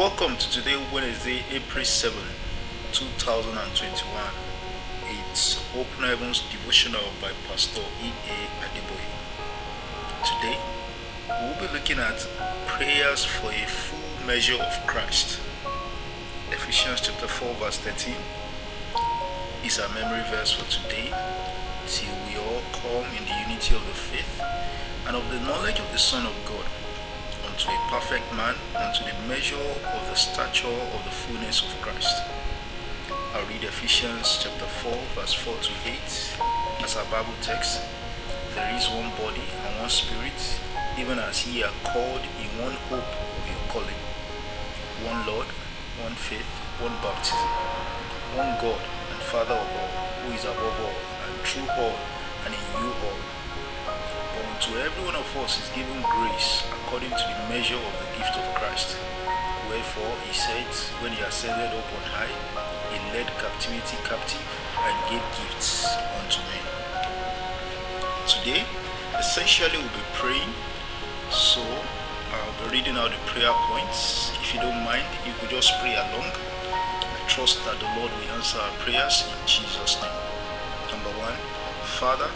Welcome to today, Wednesday, April 7, 2021. It's Open Heavens Devotional by Pastor E.A. Adeboye. Today, we'll be looking at prayers for a full measure of Christ. Ephesians chapter 4, verse 13 is our memory verse for today. Till we all come in the unity of the faith and of the knowledge of the Son of God unto a perfect man, unto the measure of the stature of the fullness of Christ. I'll read Ephesians chapter 4, verse 4 to 8 as our Bible text. There is one body and one spirit, even as ye are called in one hope of your calling. One Lord, one faith, one baptism, one God and Father of all, who is above all, and through all, and in you all. Unto every one of us is given grace according to the measure of the gift of Christ. Wherefore he said, when he ascended up on high, he led captivity captive and gave gifts unto men. Today, essentially we'll be praying, so I'll be reading out the prayer points. If you don't mind, you could just pray along. I trust that the Lord will answer our prayers in Jesus' name. Number one, Father,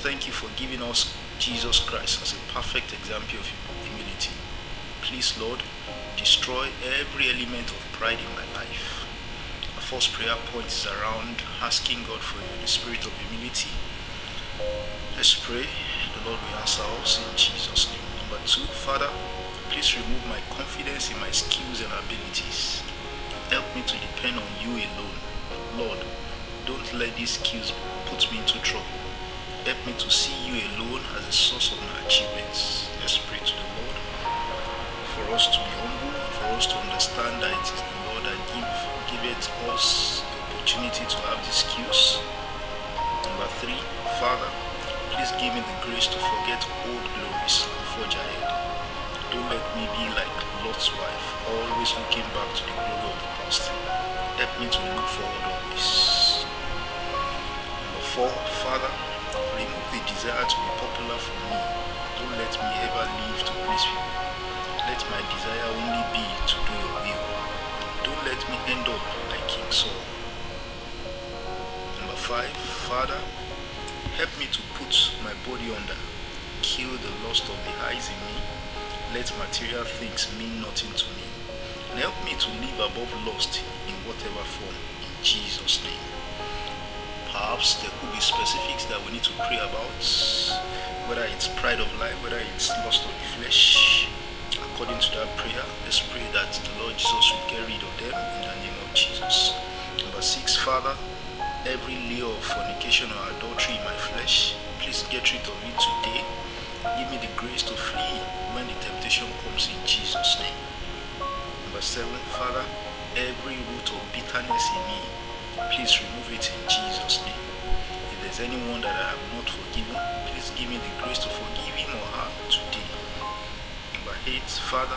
thank you for giving us Jesus Christ as a perfect example of humility. Please, Lord, destroy every element of pride in my life. Our first prayer point is around asking God for the spirit of humility. Let's pray. The Lord will answer us in Jesus' name. Number two, Father, please remove my confidence in my skills and abilities. Help me to depend on you alone. Lord, don't let these skills put me into trouble. Help me to see you alone as the source of my achievements. Let's pray to the Lord for us to be humble, and for us to understand that it is the Lord that give giveth us the opportunity to have these skills. Number three, Father, please give me the grace to forget old glories and forge ahead. Don't let me be like Lot's wife, always looking back to the glory of the past. Help me to look forward always. Number four, Father, remove the desire to be popular from me. Don't let me ever live to please people. Let my desire only be to do your will. Don't let me end up like King Saul. Number five, Father, help me to put my body under, kill the lust of the eyes in me, let material things mean nothing to me, and help me to live above lust in whatever form. In Jesus' name. Perhaps there could be specifics that we need to pray about, whether it's pride of life, whether it's lust of the flesh. According to that prayer, let's pray that the Lord Jesus will get rid of them in the name of Jesus. Number six, Father, every layer of fornication or adultery in my flesh, please get rid of it today. Give me the grace to flee when the temptation comes in Jesus' name. Number seven, Father, every root of bitterness in me, please remove it in Jesus' name. If there's anyone that I have not forgiven, please give me the grace to forgive him or her today. Number eight, Father,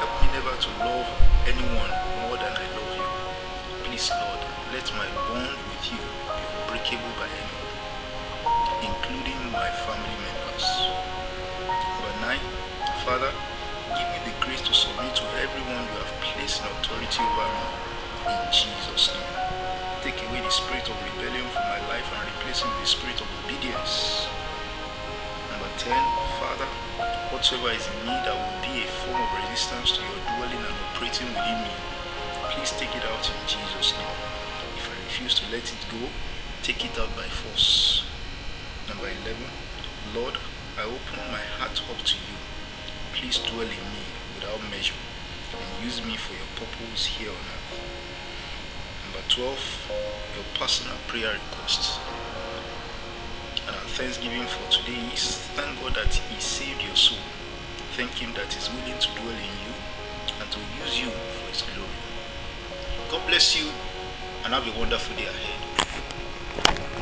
help me never to love anyone more than I love you. Please, Lord, let my bond with you be unbreakable by anyone, including my family members. Number nine, Father, give me the grace to submit to everyone you have placed in authority over me. In Jesus' name. Take away the spirit of rebellion from my life and replace it with the spirit of obedience. Number 10, Father, whatsoever is in me that will be a form of resistance to your dwelling and operating within me, please take it out in Jesus' name. If I refuse to let it go, take it out by force. Number 11, Lord, I open my heart up to you. Please dwell in me without measure and use me for your purpose here on earth. Number 12, your personal prayer request. And our thanksgiving for today is thank God that He saved your soul. Thank Him that He's willing to dwell in you and to use you for His glory. God bless you and have a wonderful day ahead.